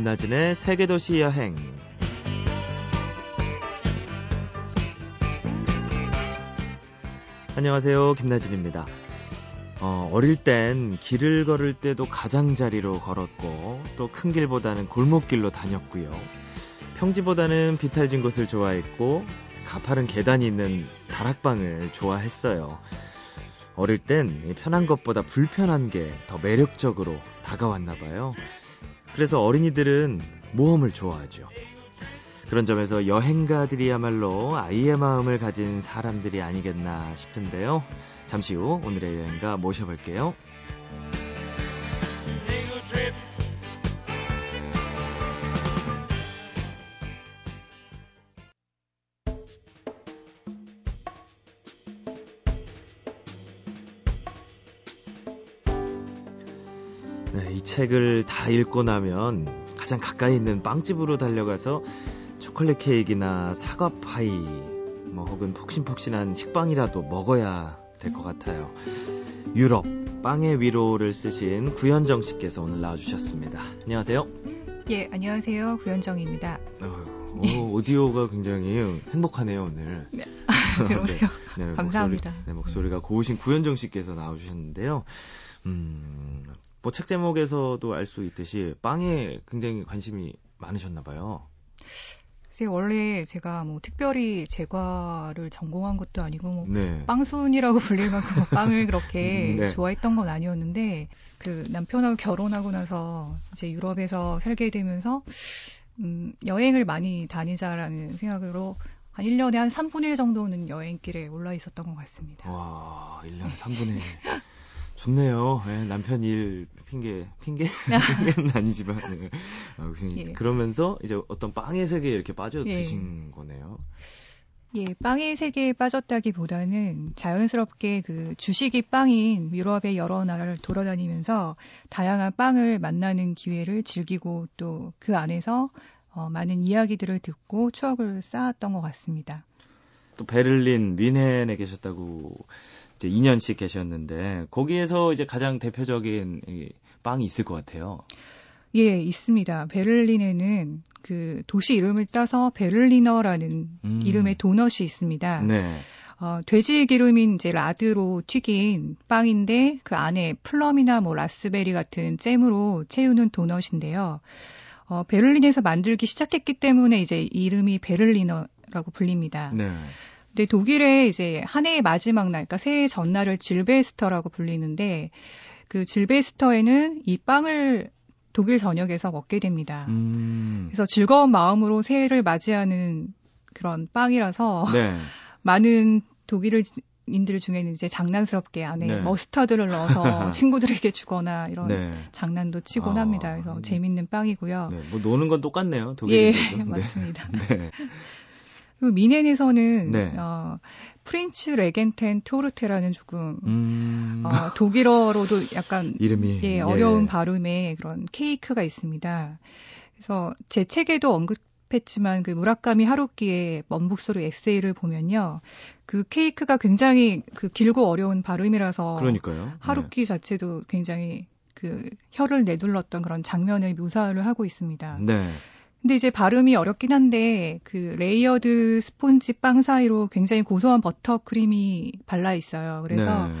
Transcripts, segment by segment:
김나진의 세계도시 여행. 안녕하세요. 김나진입니다. 어, 어릴 땐 길을 걸을 때도 가장자리로 걸었고, 또 큰 길보다는 골목길로 다녔고요. 평지보다는 비탈진 곳을 좋아했고, 가파른 계단이 있는 다락방을 좋아했어요. 어릴 땐 편한 것보다 불편한 게 더 매력적으로 다가왔나 봐요. 그래서 어린이들은 모험을 좋아하죠. 그런 점에서 여행가들이야말로 아이의 마음을 가진 사람들이 아니겠나 싶은데요. 잠시 후 오늘의 여행가 모셔볼게요. 네, 이 책을 다 읽고 나면 가장 가까이 있는 빵집으로 달려가서 초콜릿 케이크나 사과 파이, 뭐 혹은 폭신폭신한 식빵이라도 먹어야 될 것 같아요. 유럽 빵의 위로를 쓰신 구현정 씨께서 오늘 나와주셨습니다. 안녕하세요. 예, 안녕하세요. 구현정입니다. 어, 오, 오디오가 굉장히 행복하네요 오늘. 네. 그러세요. 네, 네, 감사합니다. 목소리, 네, 목소리가 고우신 구현정 씨께서 나와주셨는데요. 음, 뭐 책 제목에서도 알 수 있듯이 빵에 굉장히 관심이 많으셨나 봐요. 글쎄 원래 제가 뭐 특별히 제과를 전공한 것도 아니고 뭐 네. 빵순이라고 불릴 만큼 뭐 빵을 그렇게 네. 좋아했던 건 아니었는데 그 남편하고 결혼하고 나서 이제 유럽에서 살게 되면서 음, 여행을 많이 다니자라는 생각으로 한 1년에 한 3분의 1 정도는 여행길에 올라 있었던 것 같습니다. 와, 1년에 3분의 1. 좋네요. 네, 남편 일 핑계 핑계 핑계 는 아니지만 네. 아, 예. 그러면서 이제 어떤 빵의 세계에 이렇게 빠져 예. 드신 예. 거네요. 예, 빵의 세계에 빠졌다기보다는 자연스럽게 그 주식이 빵인 유럽의 여러 나라를 돌아다니면서 다양한 빵을 만나는 기회를 즐기고 또 그 안에서 어, 많은 이야기들을 듣고 추억을 쌓았던 것 같습니다. 또 베를린, 뮌헨에 계셨다고 이제 2년씩 계셨는데 거기에서 이제 가장 대표적인 빵이 있을 것 같아요. 예, 있습니다. 베를린에는 그 도시 이름을 따서 Berliner라는 음. 이름의 도넛이 있습니다. 네. 어, 돼지 기름인 이제 라드로 튀긴 빵인데 그 안에 plum이나 뭐 라스베리 같은 잼으로 채우는 도넛인데요. 어, 베를린에서 만들기 시작했기 때문에 이제 이름이 Berliner라고 불립니다. 네. 근데 독일의 이제 한 해의 마지막 날, 그러니까 새해 전날을 질베스터라고 불리는데 그 질베스터에는 이 빵을 독일 전역에서 먹게 됩니다. 음. 그래서 즐거운 마음으로 새해를 맞이하는 그런 빵이라서 네. 많은 독일을 인들 중에는 이제 장난스럽게 안에 네. 머스타드를 넣어서 친구들에게 주거나 이런 네. 장난도 치곤 아, 합니다. 그래서 재밌는 빵이고요. 네, 뭐 노는 건 똑같네요. 독일인들도. 예, 네. 맞습니다. 네. 그 미넨에서는 네. 어, 프린츠 레겐텐 토르테라는 조금 음... 어, 독일어로도 약간 이름이 예, 예, 어려운 발음의 그런 케이크가 있습니다. 그래서 제 책에도 언급했지만 그 무라카미 하루키의 먼북소리 에세이를 보면요. 그 케이크가 굉장히 그 길고 어려운 발음이라서 그러니까요. 하루키 네. 자체도 굉장히 그 혀를 내둘렀던 그런 장면을 묘사를 하고 있습니다. 네. 근데 이제 발음이 어렵긴 한데 그 layered 스폰지 빵 사이로 굉장히 고소한 버터 크림이 발라 있어요. 그래서 네.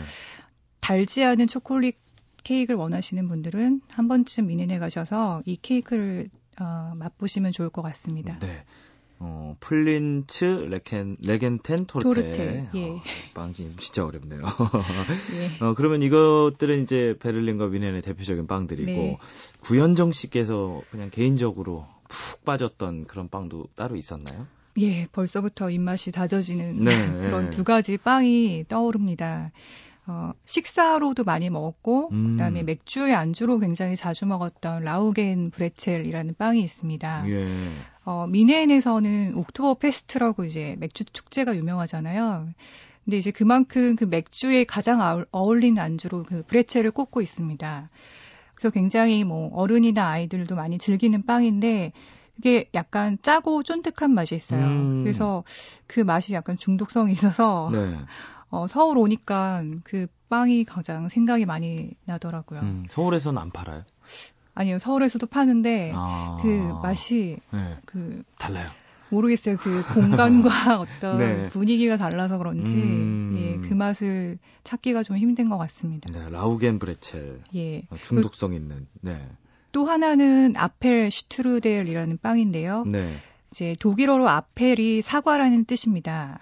달지 않은 초콜릿 케이크를 원하시는 분들은 한 번쯤 뮌헨에 가셔서 이 케이크를 어, 맛보시면 좋을 것 같습니다. 네. 어, Prinz Regen, Regenten Torte. Torte 예. 어, 빵이 진짜 어렵네요. 예. 어, 그러면 이것들은 이제 베를린과 뮌헨의 대표적인 빵들이고, 네. 구현정 씨께서 그냥 개인적으로 푹 빠졌던 그런 빵도 따로 있었나요? 예, 벌써부터 입맛이 다져지는 네, 그런 네. 두 가지 빵이 떠오릅니다. 어, 식사로도 많이 먹었고, 음. 그다음에 맥주의 안주로 굉장히 자주 먹었던 Laugenbrezel이라는 빵이 있습니다. 예. 어, 뮌헨에서는 Oktoberfest라고 이제 맥주 축제가 유명하잖아요. 근데 이제 그만큼 그 맥주에 가장 어울리는 안주로 그 Brezel을 꼽고 있습니다. 그래서 굉장히 뭐 어른이나 아이들도 많이 즐기는 빵인데 그게 약간 짜고 쫀득한 맛이 있어요. 음. 그래서 그 맛이 약간 중독성이 있어서 네. 어, 서울 오니까 그 빵이 가장 생각이 많이 나더라고요. 음, 서울에서는 안 팔아요? 아니요, 서울에서도 파는데 아. 그 맛이 네. 그 달라요. 모르겠어요. 그 공간과 어떤 네. 분위기가 달라서 그런지 음... 예, 그 맛을 찾기가 좀 힘든 것 같습니다. 네, Laugenbrezel. 예. 어, 중독성 그, 있는. 네. 또 하나는 Apfelstrudel이라는 빵인데요. 네. 이제 독일어로 Apfel이 사과라는 뜻입니다.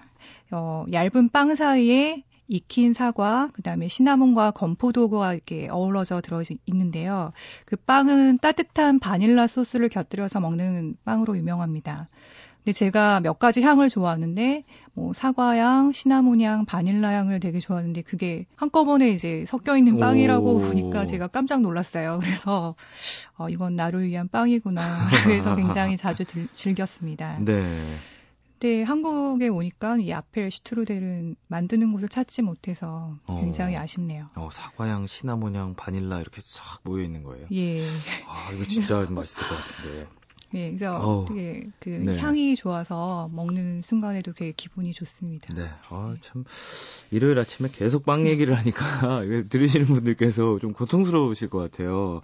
어, 얇은 빵 사이에 익힌 사과, 그 다음에 시나몬과 건포도가 이렇게 어우러져 들어 있는데요. 그 빵은 따뜻한 바닐라 소스를 곁들여서 먹는 빵으로 유명합니다. 근데 제가 몇 가지 향을 좋아하는데 뭐 사과향, 시나몬향, 바닐라향을 되게 좋아하는데 그게 한꺼번에 이제 섞여 있는 빵이라고 오. 보니까 제가 깜짝 놀랐어요. 그래서 어, 이건 나를 위한 빵이구나. 그래서 굉장히 자주 들, 즐겼습니다. 네. 근데 한국에 오니까 이 아펠 슈트루델은 만드는 곳을 찾지 못해서 굉장히 어. 아쉽네요. 어, 사과향, 시나몬향, 바닐라 이렇게 싹 모여 있는 거예요. 예. 아, 이거 진짜 맛있을 것 같은데. 예, 그래서 어, 되게 그 네. 향이 좋아서 먹는 순간에도 되게 기분이 좋습니다. 네, 아, 참 일요일 아침에 계속 빵 얘기를 하니까 들으시는 분들께서 좀 고통스러우실 것 같아요.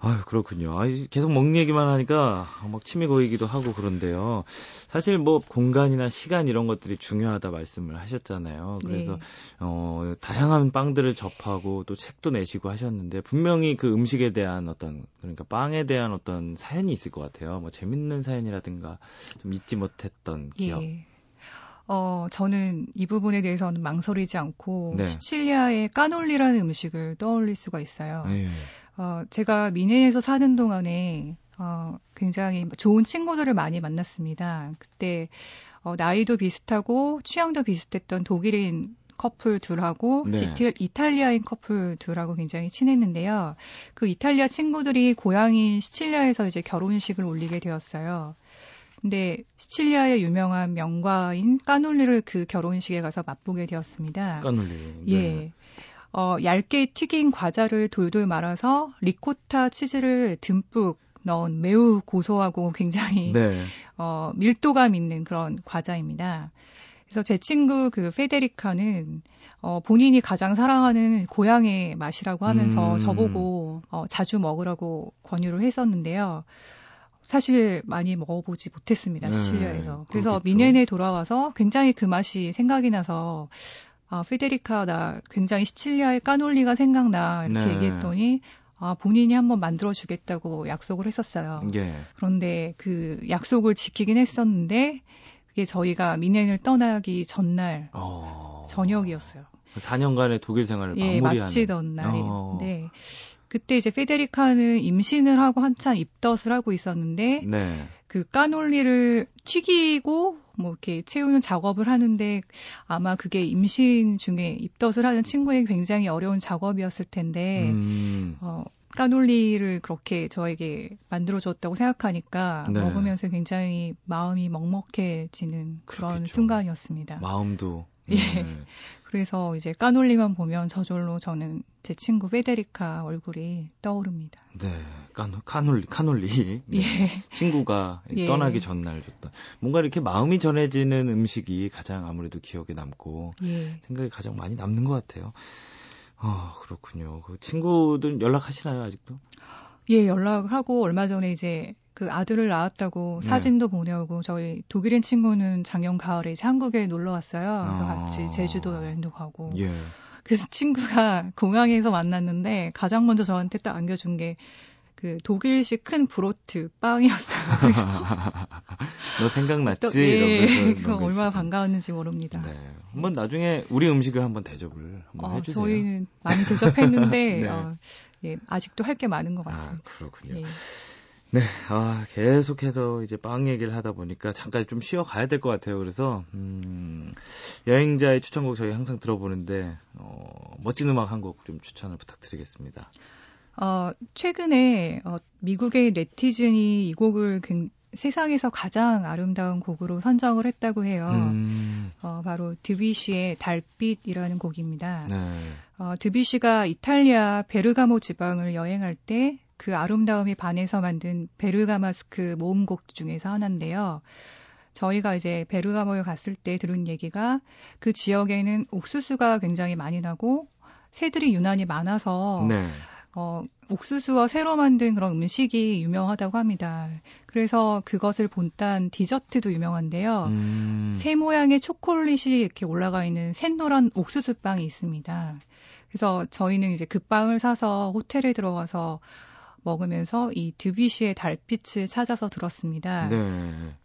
아유, 그렇군요. 아, 계속 먹는 얘기만 하니까 막 침이 고이기도 하고 그런데요. 사실 뭐 공간이나 시간 이런 것들이 중요하다 말씀을 하셨잖아요. 그래서 네. 어, 다양한 빵들을 접하고 또 책도 내시고 하셨는데 분명히 그 음식에 대한 어떤 그러니까 빵에 대한 어떤 사연이 있을 것 같아요. 뭐 재밌는 사연이라든가 좀 잊지 못했던 기억. 예. 어, 저는 이 부분에 대해서는 망설이지 않고 네. 시칠리아의 까놀리라는 음식을 떠올릴 수가 있어요. 예. 어, 제가 미네에서 사는 동안에 어, 굉장히 좋은 친구들을 많이 만났습니다. 그때 어, 나이도 비슷하고 취향도 비슷했던 독일인 커플 둘하고 네. 이탈리아인 커플 둘하고 굉장히 친했는데요. 그 이탈리아 친구들이 고향인 시칠리아에서 이제 결혼식을 올리게 되었어요. 근데 시칠리아의 유명한 명과인 까놀리를 그 결혼식에 가서 맛보게 되었습니다. 까놀리. 네. 예. 어, 얇게 튀긴 과자를 돌돌 말아서 리코타 치즈를 듬뿍 넣은 매우 고소하고 굉장히 네. 어, 밀도감 있는 그런 과자입니다. 그래서 제 친구 그 페데리카는 어, 본인이 가장 사랑하는 고향의 맛이라고 하면서 음. 저보고 어, 자주 먹으라고 권유를 했었는데요. 사실 많이 먹어보지 못했습니다. 네, 시칠리아에서. 그래서 그렇겠죠. 미네에 돌아와서 굉장히 그 맛이 생각이 나서 아, 페데리카 나 굉장히 시칠리아의 까놀리가 생각나 이렇게 네. 얘기했더니 아, 본인이 한번 만들어 주겠다고 약속을 했었어요. 예. 그런데 그 약속을 지키긴 했었는데 그게 저희가 미넨을 떠나기 전날 어... 저녁이었어요. 4년간의 독일 생활을 예, 마무리하는 마치던 날인데 어... 그때 이제 페데리카는 임신을 하고 한참 입덧을 하고 있었는데 네. 그 까놀리를 튀기고 뭐 이렇게 채우는 작업을 하는데 아마 그게 임신 중에 입덧을 하는 친구에게 굉장히 어려운 작업이었을 텐데 음. 어 까놀리를 그렇게 저에게 만들어줬다고 생각하니까 네. 먹으면서 굉장히 마음이 먹먹해지는 그런 그렇겠죠. 순간이었습니다. 마음도. 예. 네. 그래서 이제 까놀리만 보면 저절로 저는 제 친구 페데리카 얼굴이 떠오릅니다. 네, 까놀, 카놀리, 카놀리. 네. 예. 친구가 예. 떠나기 전날 줬던. 뭔가 이렇게 마음이 전해지는 음식이 가장 아무래도 기억에 남고 예. 생각이 가장 많이 남는 것 같아요. 아, 그렇군요. 그 친구들 연락하시나요, 아직도? 예, 연락을 하고 얼마 전에 이제 그 아들을 낳았다고 네. 사진도 보내오고 저희 독일인 친구는 작년 가을에 이제 한국에 놀러 왔어요. 그래서 아. 같이 제주도 여행도 가고. 예. 그래서 친구가 공항에서 만났는데 가장 먼저 저한테 딱 안겨준 게 그 독일식 큰 브로트 빵이었어요. 너 생각났지? 또, 예, 그 얼마나 반가웠는지 모릅니다. 네. 한번 나중에 우리 음식을 한번 대접을 한번 어, 해주세요. 저희는 많이 대접했는데 네. 어, 예, 아직도 할 게 많은 것 아, 같습니다. 아, 그렇군요. 예. 네, 아, 계속해서 이제 빵 얘기를 하다 보니까 잠깐 좀 쉬어 가야 될 것 같아요. 그래서, 음, 여행자의 추천곡 저희 항상 들어보는데, 어, 멋진 음악 한 곡 좀 추천을 부탁드리겠습니다. 어, 최근에, 어, 미국의 네티즌이 이 곡을 굉, 세상에서 가장 아름다운 곡으로 선정을 했다고 해요. 음. 어, 바로 드비시의 달빛이라는 곡입니다. 네. 어, 드비시가 이탈리아 베르가모 지방을 여행할 때 그 아름다움에 반해서 만든 베르가마스크 모음곡 중에서 하나인데요. 저희가 이제 베르가모에 갔을 때 들은 얘기가 그 지역에는 옥수수가 굉장히 많이 나고 새들이 유난히 많아서 네. 어 옥수수와 새로 만든 그런 음식이 유명하다고 합니다. 그래서 그것을 본딴 디저트도 유명한데요. 음. 새 모양의 초콜릿이 이렇게 올라가 있는 샛노란 옥수수 빵이 있습니다. 그래서 저희는 이제 그 빵을 사서 호텔에 들어가서 먹으면서 이 드뷔시의 달빛을 찾아서 들었습니다. 네.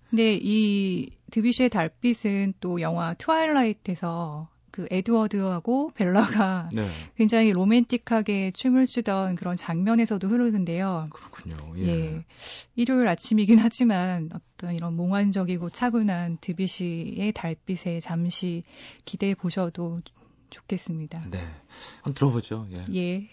근데 이 드뷔시의 달빛은 또 영화 트와일라이트에서 그 에드워드하고 벨라가 네. 굉장히 로맨틱하게 춤을 추던 그런 장면에서도 흐르는데요. 그렇군요. 예. 예. 일요일 아침이긴 하지만 어떤 이런 몽환적이고 차분한 드비시의 달빛에 잠시 기대해 보셔도 좋겠습니다. 네. 한번 들어보죠. 예. 예.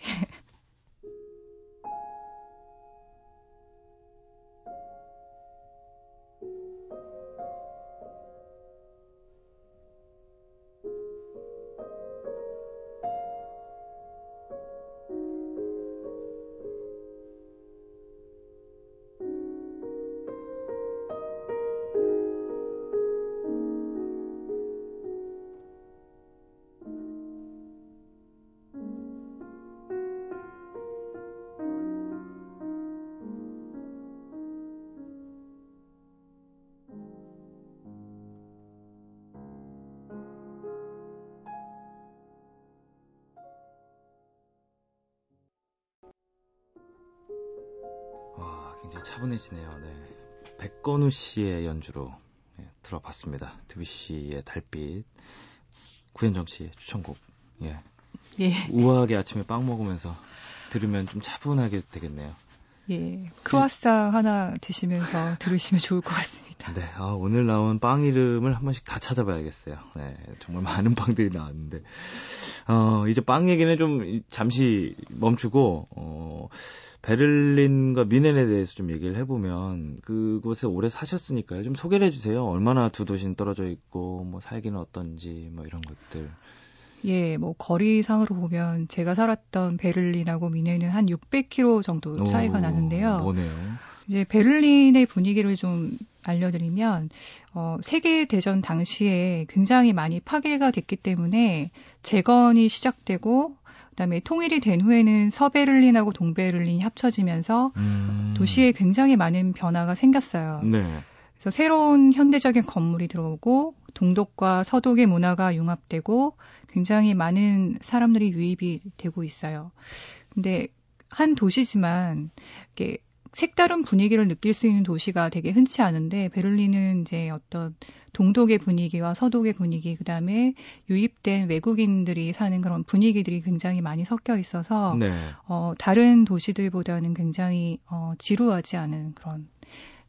차분해지네요. 네. 백건우 씨의 연주로 예, 들어봤습니다. 드비 씨의 달빛. 구현정 씨의 추천곡. 예. 예. 우아하게 아침에 빵 먹으면서 들으면 좀 차분하게 되겠네요. 예. 크로아상 하나 드시면서 들으시면 좋을 것 같습니다. 네. 아, 오늘 나온 빵 이름을 한 번씩 다 찾아봐야겠어요. 네. 정말 많은 빵들이 나왔는데. 어, 이제 빵 얘기는 좀 잠시 멈추고, 어, 베를린과 미넨에 대해서 좀 얘기를 해보면 그곳에 오래 사셨으니까요. 좀 소개를 해주세요. 얼마나 두 도시는 떨어져 있고 뭐 살기는 어떤지 뭐 이런 것들. 예, 뭐 거리상으로 보면 제가 살았던 베를린하고 미넨은 한 600km 정도 차이가 오, 나는데요. 뭐네요. 이제 베를린의 분위기를 좀 알려드리면 어, 세계 대전 당시에 굉장히 많이 파괴가 됐기 때문에 재건이 시작되고 그다음에 통일이 된 후에는 서베를린하고 동베를린이 합쳐지면서 음. 도시에 굉장히 많은 변화가 생겼어요. 네. 그래서 새로운 현대적인 건물이 들어오고 동독과 서독의 문화가 융합되고 굉장히 많은 사람들이 유입이 되고 있어요. 근데 한 도시지만 이게 색다른 분위기를 느낄 수 있는 도시가 되게 흔치 않은데 베를린은 이제 어떤 동독의 분위기와 서독의 분위기 그다음에 유입된 외국인들이 사는 그런 분위기들이 굉장히 많이 섞여 있어서 네. 어 다른 도시들보다는 굉장히 어 지루하지 않은 그런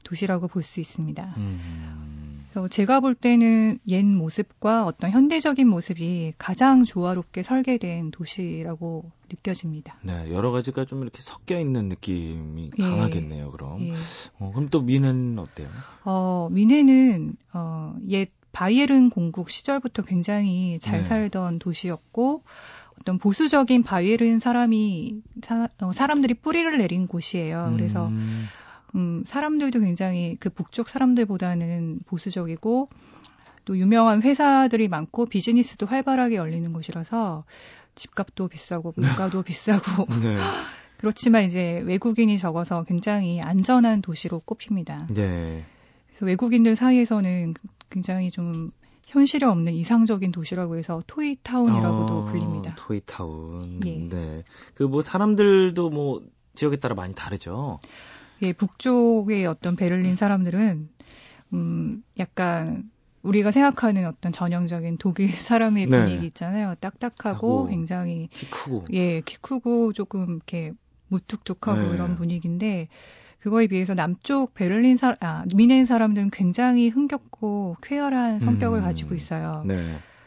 도시라고 볼 수 있습니다. 음. 그래서 제가 볼 때는 옛 모습과 어떤 현대적인 모습이 가장 조화롭게 설계된 도시라고 느껴집니다. 네, 여러 가지가 좀 이렇게 섞여 있는 느낌이 예. 강하겠네요. 그럼. 예. 어, 그럼 또 미네는 어때요? 어, 미네는 어, 옛 바이에른 공국 시절부터 굉장히 잘 네. 살던 도시였고 어떤 보수적인 바이에른 사람이 사, 어, 사람들이 뿌리를 내린 곳이에요. 그래서 음. 음, 사람들도 굉장히 그 북쪽 사람들보다는 보수적이고 또 유명한 회사들이 많고 비즈니스도 활발하게 열리는 곳이라서 집값도 비싸고 물가도 비싸고 네. 그렇지만 이제 외국인이 적어서 굉장히 안전한 도시로 꼽힙니다. 네. 그래서 외국인들 사이에서는 굉장히 좀 현실에 없는 이상적인 도시라고 해서 Toytown이라고도 어, 불립니다. Toytown. 예. 네. 그 뭐 사람들도 뭐 지역에 따라 많이 다르죠. 예, 북쪽의 어떤 베를린 사람들은 음 약간 우리가 생각하는 어떤 전형적인 독일 사람의 네. 분위기 있잖아요. 딱딱하고 굉장히 키 크고 예, 키 크고 조금 이렇게 무뚝뚝하고 네. 이런 분위기인데 그거에 비해서 남쪽 베를린 사, 아, 뮌헨 사람들은 굉장히 흥겹고 쾌활한 성격을 음, 가지고 있어요. 네.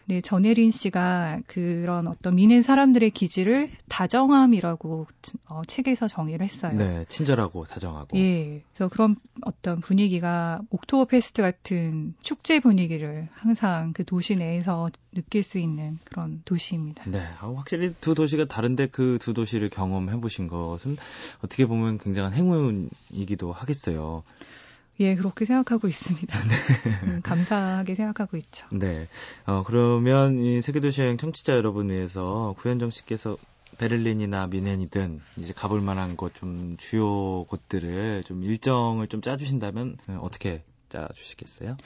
네, 전혜린 씨가 그런 어떤 뮌헨 사람들의 기질을 다정함이라고 어, 책에서 정의를 했어요. 네, 친절하고 다정하고. 예, 그래서 그런 어떤 분위기가 Oktoberfest 같은 축제 분위기를 항상 그 도시 내에서 느낄 수 있는 그런 도시입니다. 네, 아, 확실히 두 도시가 다른데 그 두 도시를 경험해 보신 것은 어떻게 보면 굉장한 행운이기도 하겠어요. 예, 그렇게 생각하고 있습니다. 네. 음, 감사하게 생각하고 있죠. 네. 어, 그러면 이 세계도시 여행 청취자 여러분 위해서 구현정 씨께서 베를린이나 미넨이든 이제 가볼 만한 곳 좀 주요 곳들을 좀 일정을 좀 짜주신다면 어떻게 짜주시겠어요?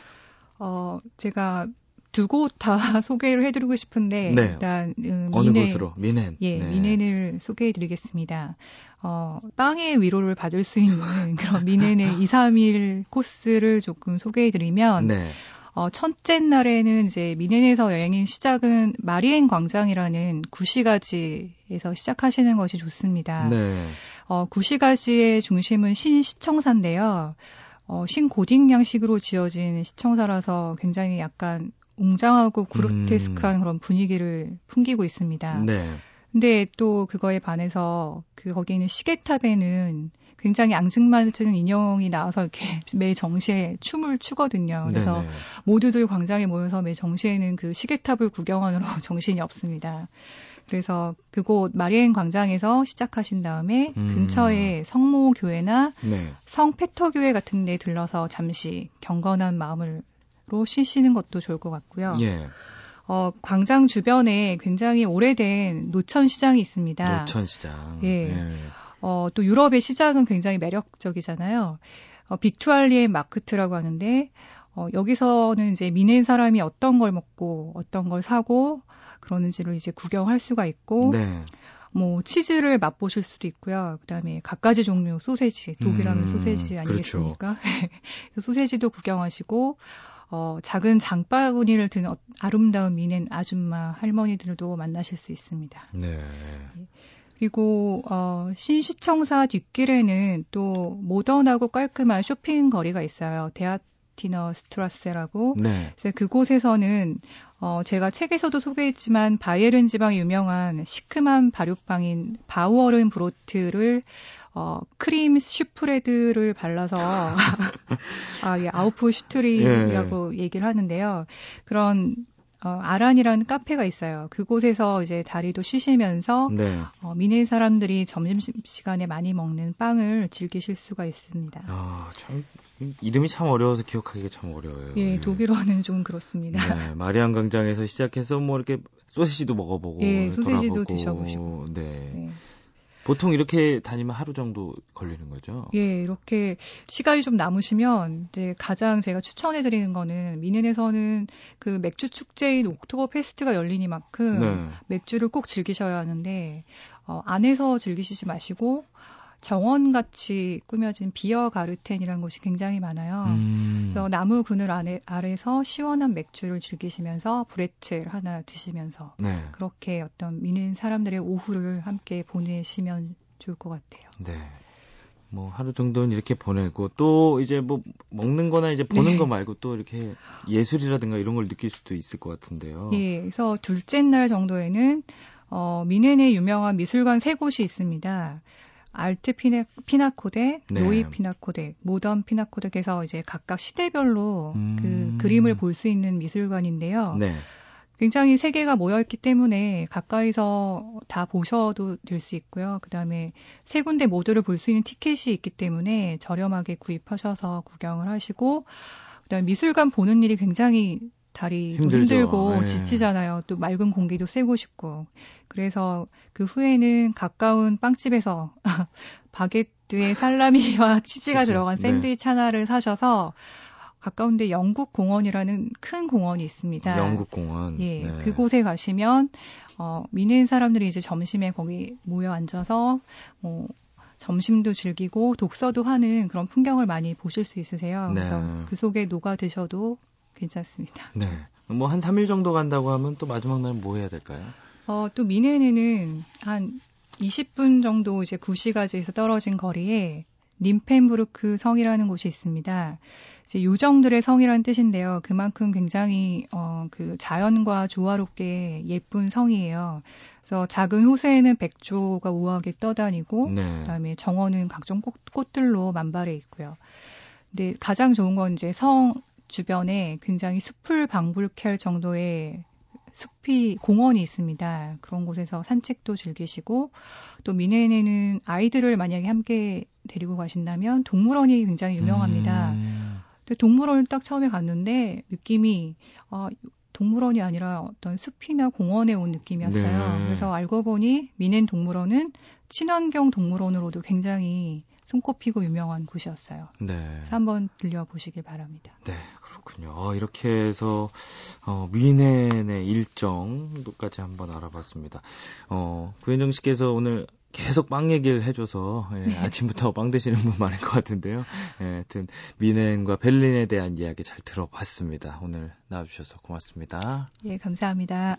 어, 제가 두 곳 다 소개를 해드리고 싶은데 네. 일단 음, 어느 미넨, 곳으로 미넨 예 네. 미넨을 소개해드리겠습니다. 어, 빵의 위로를 받을 수 있는 그런 미넨의 2, 3일 코스를 조금 소개해드리면 네. 어, 첫째 날에는 이제 미넨에서 여행인 시작은 마리엔 광장이라는 구시가지에서 시작하시는 것이 좋습니다. 네. 어, 구시가지의 중심은 신시청사인데요. 어, 신고딕 양식으로 지어진 시청사라서 굉장히 약간 웅장하고 그로테스크한 음. 그런 분위기를 풍기고 있습니다. 네. 근데 또 그거에 반해서 그 거기 있는 시계탑에는 굉장히 앙증맞은 인형이 나와서 이렇게 매 정시에 춤을 추거든요. 그래서 네네. 모두들 광장에 모여서 매 정시에는 그 시계탑을 구경하느라 정신이 없습니다. 그래서 그곳 마리엔 광장에서 시작하신 다음에 음. 근처에 성모 교회나 네. 성페터 교회 같은 데 들러서 잠시 경건한 마음으로 쉬시는 것도 좋을 것 같고요. 예. 어, 광장 주변에 굉장히 오래된 노천 시장이 있습니다. 노천 시장. 예. 예. 어, 또 유럽의 시장은 굉장히 매력적이잖아요. 어, 빅투알리의 마크트라고 하는데 어, 여기서는 이제 미넨 사람이 어떤 걸 먹고 어떤 걸 사고 그러는지를 이제 구경할 수가 있고 네. 뭐 치즈를 맛보실 수도 있고요. 그다음에 갖가지 종류 소세지, 독일하면 음, 소세지 그렇죠. 아니겠습니까? 그렇죠. 소세지도 구경하시고 어, 작은 장바구니를 든 아름다운 미넨 아줌마 할머니들도 만나실 수 있습니다. 네. 예. 그리고 어, 신시청사 뒷길에는 또 모던하고 깔끔한 쇼핑 거리가 있어요. 데아티너 스트라세라고. 네. 그래서 그곳에서는 어, 제가 책에서도 소개했지만 바이에른 지방에 유명한 시큼한 발효빵인 Bauernbrot를 어, 크림 spread를 발라서 아, 예, Aufstrich라고 예. 얘기를 하는데요. 그런 어, 아란이라는 카페가 있어요. 그곳에서 이제 다리도 쉬시면서 네. 어, 뮌헨 사람들이 점심 시간에 많이 먹는 빵을 즐기실 수가 있습니다. 아, 참 이름이 참 어려워서 기억하기가 참 어려워요. 예, 예. 독일어는 좀 그렇습니다. 네, 마리안 광장에서 시작해서 뭐 이렇게 소시지도 먹어보고 예, 소시지도 돌아보고, 드셔보시고. 네. 네. 보통 이렇게 다니면 하루 정도 걸리는 거죠? 예, 이렇게 시간이 좀 남으시면 이제 가장 제가 추천해 드리는 거는 미넨에서는 그 맥주 축제인 옥토버 페스트가 열리니만큼 네. 맥주를 꼭 즐기셔야 하는데 어, 안에서 즐기시지 마시고 정원같이 꾸며진 비어 가르텐이라는 곳이 굉장히 많아요. 음. 그래서 나무 그늘 안에, 아래서 시원한 맥주를 즐기시면서 브레첼 하나 드시면서 네. 그렇게 어떤 미는 사람들의 오후를 함께 보내시면 좋을 것 같아요. 네. 뭐 하루 정도는 이렇게 보내고 또 이제 뭐 먹는 거나 이제 보는 네. 거 말고 또 이렇게 예술이라든가 이런 걸 느낄 수도 있을 것 같은데요. 예. 그래서 둘째 날 정도에는 어, 미넨의 유명한 미술관 세 곳이 있습니다. 알트 피나, 피나코덱, 네. 노이 피나코덱, 모던 피나코덱에서 이제 각각 시대별로 음. 그 그림을 볼 수 있는 미술관인데요. 네. 굉장히 세 개가 모여있기 때문에 가까이서 다 보셔도 될 수 있고요. 그 다음에 세 군데 모두를 볼 수 있는 티켓이 있기 때문에 저렴하게 구입하셔서 구경을 하시고, 그 다음에 미술관 보는 일이 굉장히 다리 힘들고 네. 지치잖아요. 또 맑은 공기도 쐬고 싶고. 그래서 그 후에는 가까운 빵집에서 바게트에 살라미와 치즈가 치즈. 들어간 네. 샌드위치 네. 하나를 사셔서 가까운데 영국 공원이라는 큰 공원이 있습니다. 영국 공원. 예, 네. 그곳에 가시면 어, 미넨 사람들이 이제 점심에 거기 모여 앉아서 뭐 점심도 즐기고 독서도 하는 그런 풍경을 많이 보실 수 있으세요. 그래서 네. 그 속에 녹아 드셔도 괜찮습니다. 네. 뭐 한 3일 정도 간다고 하면 또 마지막 날 뭐 해야 될까요? 어, 또 미네네는 한 20분 정도 이제 구시가지에서 떨어진 거리에 님펜부르크 성이라는 곳이 있습니다. 이제 요정들의 성이라는 뜻인데요. 그만큼 굉장히 어, 그 자연과 조화롭게 예쁜 성이에요. 그래서 작은 호수에는 백조가 우아하게 떠다니고 네. 그다음에 정원은 각종 꽃, 꽃들로 만발해 있고요. 근데 가장 좋은 건 이제 성 주변에 굉장히 숲을 방불케 할 정도의 숲이 공원이 있습니다. 그런 곳에서 산책도 즐기시고 또 미네네는 아이들을 만약에 함께 데리고 가신다면 동물원이 굉장히 유명합니다. 음. 근데 동물원을 딱 처음에 갔는데 느낌이 어, 동물원이 아니라 어떤 숲이나 공원에 온 느낌이었어요. 네. 그래서 알고 보니 미넨 동물원은 친환경 동물원으로도 굉장히 손꼽히고 유명한 곳이었어요. 네. 한번 들려보시길 바랍니다. 네, 그렇군요. 어, 이렇게 해서 어, 미넨의 일정도까지 한번 알아봤습니다. 어, 구현정 씨께서 오늘 계속 빵 얘기를 해줘서 예, 네. 아침부터 빵 드시는 분 많을 것 같은데요. 예, 하여튼 미넨과 베를린에 대한 이야기 잘 들어봤습니다. 오늘 나와주셔서 고맙습니다. 예, 감사합니다.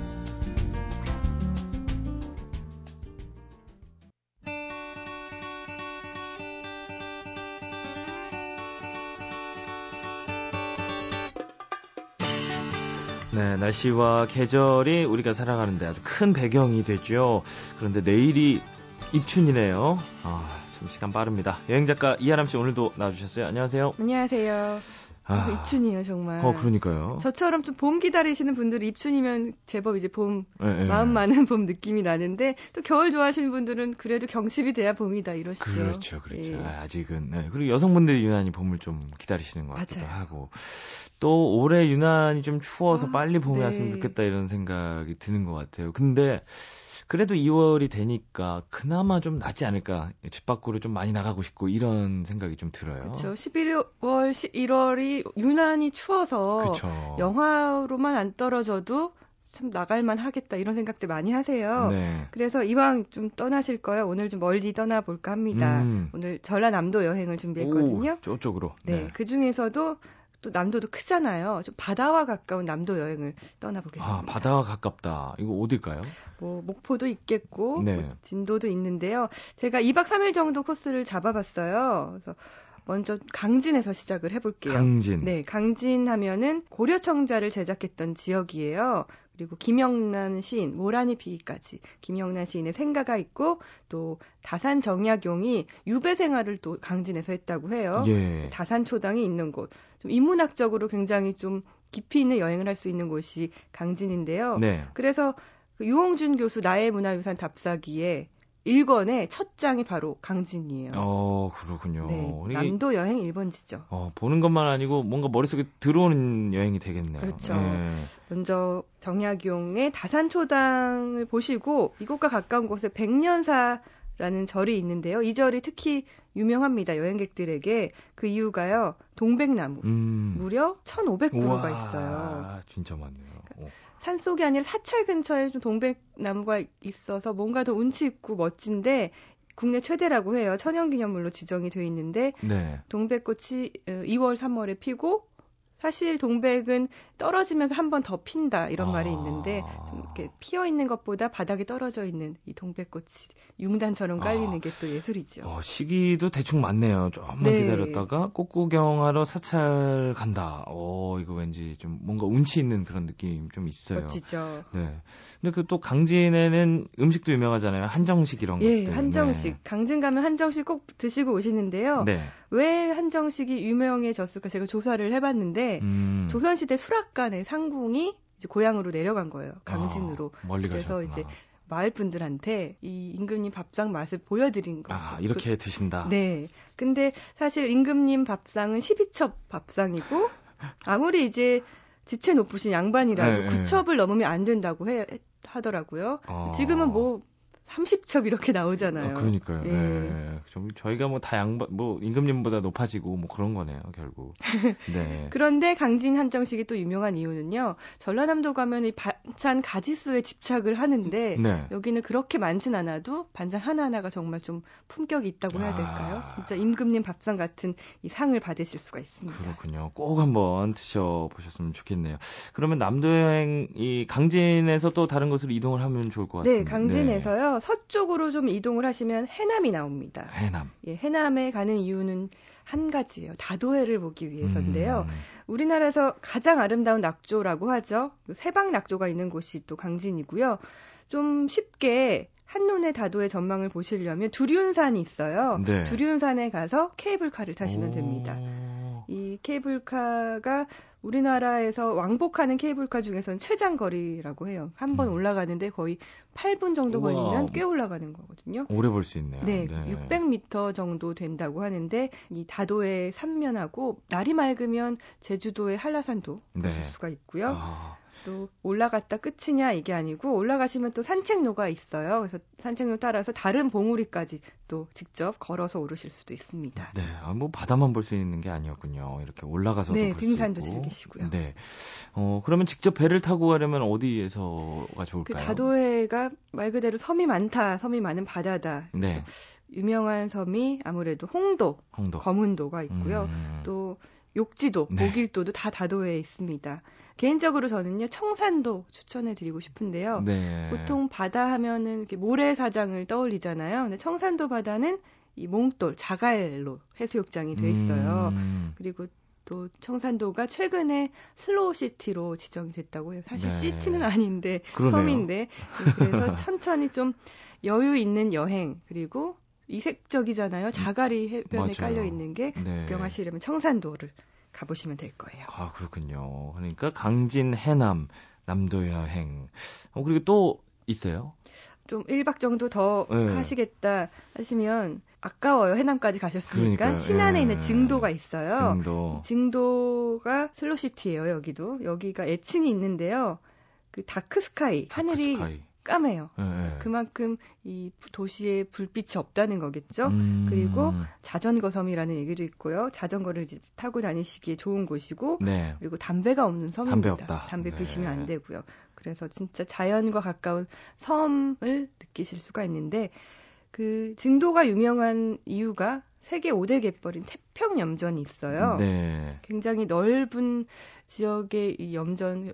날씨와 계절이 우리가 살아가는데 아주 큰 배경이 되죠. 그런데 내일이 입춘이네요. 아, 참 시간 빠릅니다. 여행 작가 이하람 씨 오늘도 나와주셨어요. 안녕하세요. 안녕하세요. 아, 입춘이에요 정말. 어, 그러니까요. 저처럼 좀 봄 기다리시는 분들이 입춘이면 제법 이제 봄 네, 네. 마음 많은 봄 느낌이 나는데 또 겨울 좋아하시는 분들은 그래도 경칩이 돼야 봄이다 이러시죠. 그렇죠, 그렇죠. 예. 아, 아직은 네. 그리고 여성분들이 유난히 봄을 좀 기다리시는 것 같기도 맞아요. 하고 또 올해 유난히 좀 추워서 아, 빨리 봄이 네. 왔으면 좋겠다 이런 생각이 드는 것 같아요. 근데 그래도 2월이 되니까 그나마 좀 낫지 않을까. 집 밖으로 좀 많이 나가고 싶고 이런 생각이 좀 들어요. 그렇죠. 11월, 11월이 유난히 추워서 그쵸. 영화로만 안 떨어져도 참 나갈만 하겠다 이런 생각들 많이 하세요. 네. 그래서 이왕 좀 떠나실 거야 오늘 좀 멀리 떠나볼까 합니다. 음. 오늘 전라남도 여행을 준비했거든요. 오, 저쪽으로. 네. 네. 그 중에서도 또 남도도 크잖아요. 좀 바다와 가까운 남도 여행을 떠나보겠습니다. 아, 바다와 가깝다. 이거 어딜까요? 뭐 목포도 있겠고 네. 뭐 진도도 있는데요. 제가 2박 3일 정도 코스를 잡아봤어요. 그래서 먼저 강진에서 시작을 해볼게요. 강진. 네, 강진 하면은 고려청자를 제작했던 지역이에요. 그리고 김영란 시인, 모란이 비기까지 김영란 시인의 생가가 있고 또 다산 정약용이 유배 생활을 또 강진에서 했다고 해요. 예. 다산 초당이 있는 곳. 좀 인문학적으로 굉장히 좀 깊이 있는 여행을 할 수 있는 곳이 강진인데요. 네. 그래서 그 유홍준 교수 나의 문화유산 답사기에 1권의 첫 장이 바로 강진이에요. 어, 그렇군요. 네, 남도 여행 1번지죠. 어, 보는 것만 아니고 뭔가 머릿속에 들어오는 여행이 되겠네요. 그렇죠. 네. 먼저 정약용의 다산초당을 보시고 이곳과 가까운 곳에 백년사 라는 절이 있는데요. 이 절이 특히 유명합니다. 여행객들에게. 그 이유가요. 동백나무. 음. 무려 1,500그루가 있어요. 진짜 많네요. 오. 산 속이 아니라 사찰 근처에 좀 동백나무가 있어서 뭔가 더 운치 있고 멋진데 국내 최대라고 해요. 천연기념물로 지정이 돼 있는데 네. 동백꽃이 2월, 어, 3월에 피고 사실 동백은 떨어지면서 한 번 더 핀다 이런 아. 말이 있는데 좀 이렇게 피어 있는 것보다 바닥에 떨어져 있는 이 동백꽃이 융단처럼 깔리는 아. 게또 예술이죠. 어, 시기도 대충 맞네요. 조금만 네. 기다렸다가 꽃 구경하러 사찰 간다. 어, 이거 왠지 좀 뭔가 운치 있는 그런 느낌 좀 있어요. 멋지죠. 네. 근데 그 또 강진에는 음식도 유명하잖아요. 한정식 이런 예, 것들. 한정식. 네. 강진 가면 한정식 꼭 드시고 오시는데요. 네. 왜 한정식이 유명해졌을까 제가 조사를 해봤는데 음. 조선시대 수락관의 상궁이 이제 고향으로 내려간 거예요. 강진으로. 아, 멀리 그래서 가셨구나. 이제 마을 분들한테 이 임금님 밥상 맛을 보여드린 거죠. 아, 이렇게 드신다. 네. 근데 사실 임금님 밥상은 12첩 밥상이고 아무리 이제 지체 높으신 양반이라도 네, 9첩을 네. 넘으면 안 된다고 해, 하더라고요. 어. 지금은 뭐 30첩 이렇게 나오잖아요. 아, 그러니까요. 예. 네. 저희가 뭐 다양 뭐 임금님보다 높아지고 뭐 그런 거네요, 결국. 네. 그런데 강진 한정식이 또 유명한 이유는요. 전라남도 가면 이 반찬 가지수에 집착을 하는데 네. 여기는 그렇게 많진 않아도 반찬 하나하나가 정말 좀 품격이 있다고 해야 될까요? 아... 진짜 임금님 밥상 같은 이 상을 받으실 수가 있습니다. 그렇군요. 꼭 한번 드셔 보셨으면 좋겠네요. 그러면 남도 여행 이 강진에서 또 다른 곳으로 이동을 하면 좋을 것 같아요. 네, 강진에서요. 네. 서쪽으로 좀 이동을 하시면 해남이 나옵니다. 해남. 예, 해남에 가는 이유는 한 가지예요. 다도해를 보기 위해서인데요. 음. 우리나라에서 가장 아름다운 낙조라고 하죠. 그 세방 낙조가 있는 곳이 또 강진이고요. 좀 쉽게 한눈에 다도의 전망을 보시려면 두륜산이 있어요. 네. 두륜산에 가서 케이블카를 타시면 오. 됩니다. 이 케이블카가 우리나라에서 왕복하는 케이블카 중에서는 최장 거리라고 해요. 한번 음. 올라가는데 거의 8분 정도 우와. 걸리면 꽤 올라가는 거거든요. 오래 볼 수 있네요. 네, 네, 600m 정도 된다고 하는데 이 다도의 산면하고 날이 맑으면 제주도의 한라산도 네. 보실 수가 있고요. 아. 또 올라갔다 끝이냐 이게 아니고 올라가시면 또 산책로가 있어요. 그래서 산책로 따라서 다른 봉우리까지 또 직접 걸어서 오르실 수도 있습니다. 네, 아, 뭐 바다만 볼 수 있는 게 아니었군요. 이렇게 올라가서도 네, 볼수 등산도 즐기시고요. 네, 어 그러면 직접 배를 타고 가려면 어디에서가 좋을까요? 그 다도해가 말 그대로 섬이 많다, 섬이 많은 바다다. 네. 유명한 섬이 아무래도 홍도, 홍도. 검은도가 있고요. 음. 또 욕지도, 네. 보길도도 다 다도해에 있습니다. 개인적으로 저는요 청산도 추천해 드리고 싶은데요. 네. 보통 바다 하면은 이렇게 모래사장을 떠올리잖아요. 근데 청산도 바다는 이 몽돌 자갈로 해수욕장이 돼 있어요. 음. 그리고 또 청산도가 최근에 slow city로 지정이 됐다고 해요. 사실 네. city는 아닌데 그러네요. 섬인데 네, 그래서 천천히 좀 여유 있는 여행 그리고 이색적이잖아요. 자갈이 해변에 깔려 있는 게 네. 구경하시려면 청산도를 가보시면 될 거예요. 아, 그렇군요. 그러니까 강진, 해남, 남도 여행. 어, 그리고 또 있어요? 좀 1박 정도 더 네. 하시겠다 하시면 아까워요. 해남까지 가셨으니까 그러니까요. 신안에 네. 있는 증도가 있어요. 증도. 증도가 slow city예요. 여기도 여기가 애칭이 있는데요. 그 dark sky 하늘이 sky. 까매요. 네. 그만큼 이 도시에 불빛이 없다는 거겠죠. 음. 그리고 자전거 섬이라는 얘기도 있고요. 자전거를 타고 다니시기에 좋은 곳이고, 네. 그리고 담배가 없는 섬입니다. 담배 없다. 담배 네. 피시면 안 되고요. 그래서 진짜 자연과 가까운 섬을 느끼실 수가 있는데, 그 증도가 유명한 이유가 세계 5대 갯벌인 태평 염전이 있어요. 네. 굉장히 넓은 지역의 이 염전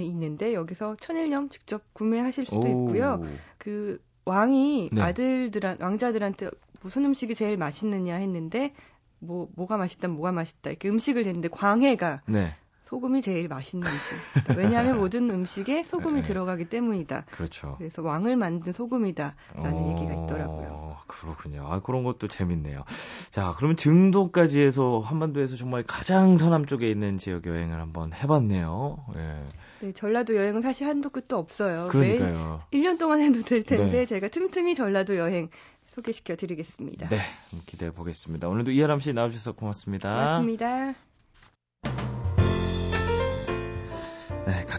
있는데 여기서 천일염 직접 구매하실 수도 오. 있고요. 그 왕이 네. 아들들한 왕자들한테 무슨 음식이 제일 맛있느냐 했는데 뭐 뭐가 맛있다 뭐가 맛있다 이렇게 음식을 댔는데 광해가 네. 소금이 제일 맛있는 음식. 왜냐하면 모든 음식에 소금이 네. 들어가기 때문이다. 그렇죠. 그래서 왕을 만든 소금이다라는 어... 얘기가 있더라고요. 그렇군요. 아, 그런 것도 재밌네요. 자, 그러면 증도까지 해서 한반도에서 정말 가장 서남 쪽에 있는 지역 여행을 한번 해봤네요. 예. 네, 전라도 여행은 사실 한도 끝도 없어요. 그러니까요. 매일 1년 동안 해도 될 텐데 네. 제가 틈틈이 전라도 여행 소개시켜 드리겠습니다. 네, 기대해 보겠습니다. 오늘도 이하람 씨 나와주셔서 고맙습니다. 고맙습니다.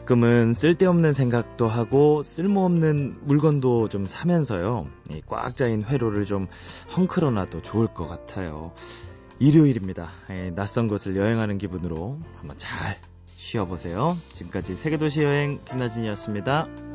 가끔은 쓸데없는 생각도 하고 쓸모없는 물건도 좀 사면서요. 꽉 짜인 회로를 좀 헝클어놔도 좋을 것 같아요. 일요일입니다. 예, 낯선 곳을 여행하는 기분으로 한번 잘 쉬어보세요. 지금까지 세계도시 여행 김나진이었습니다.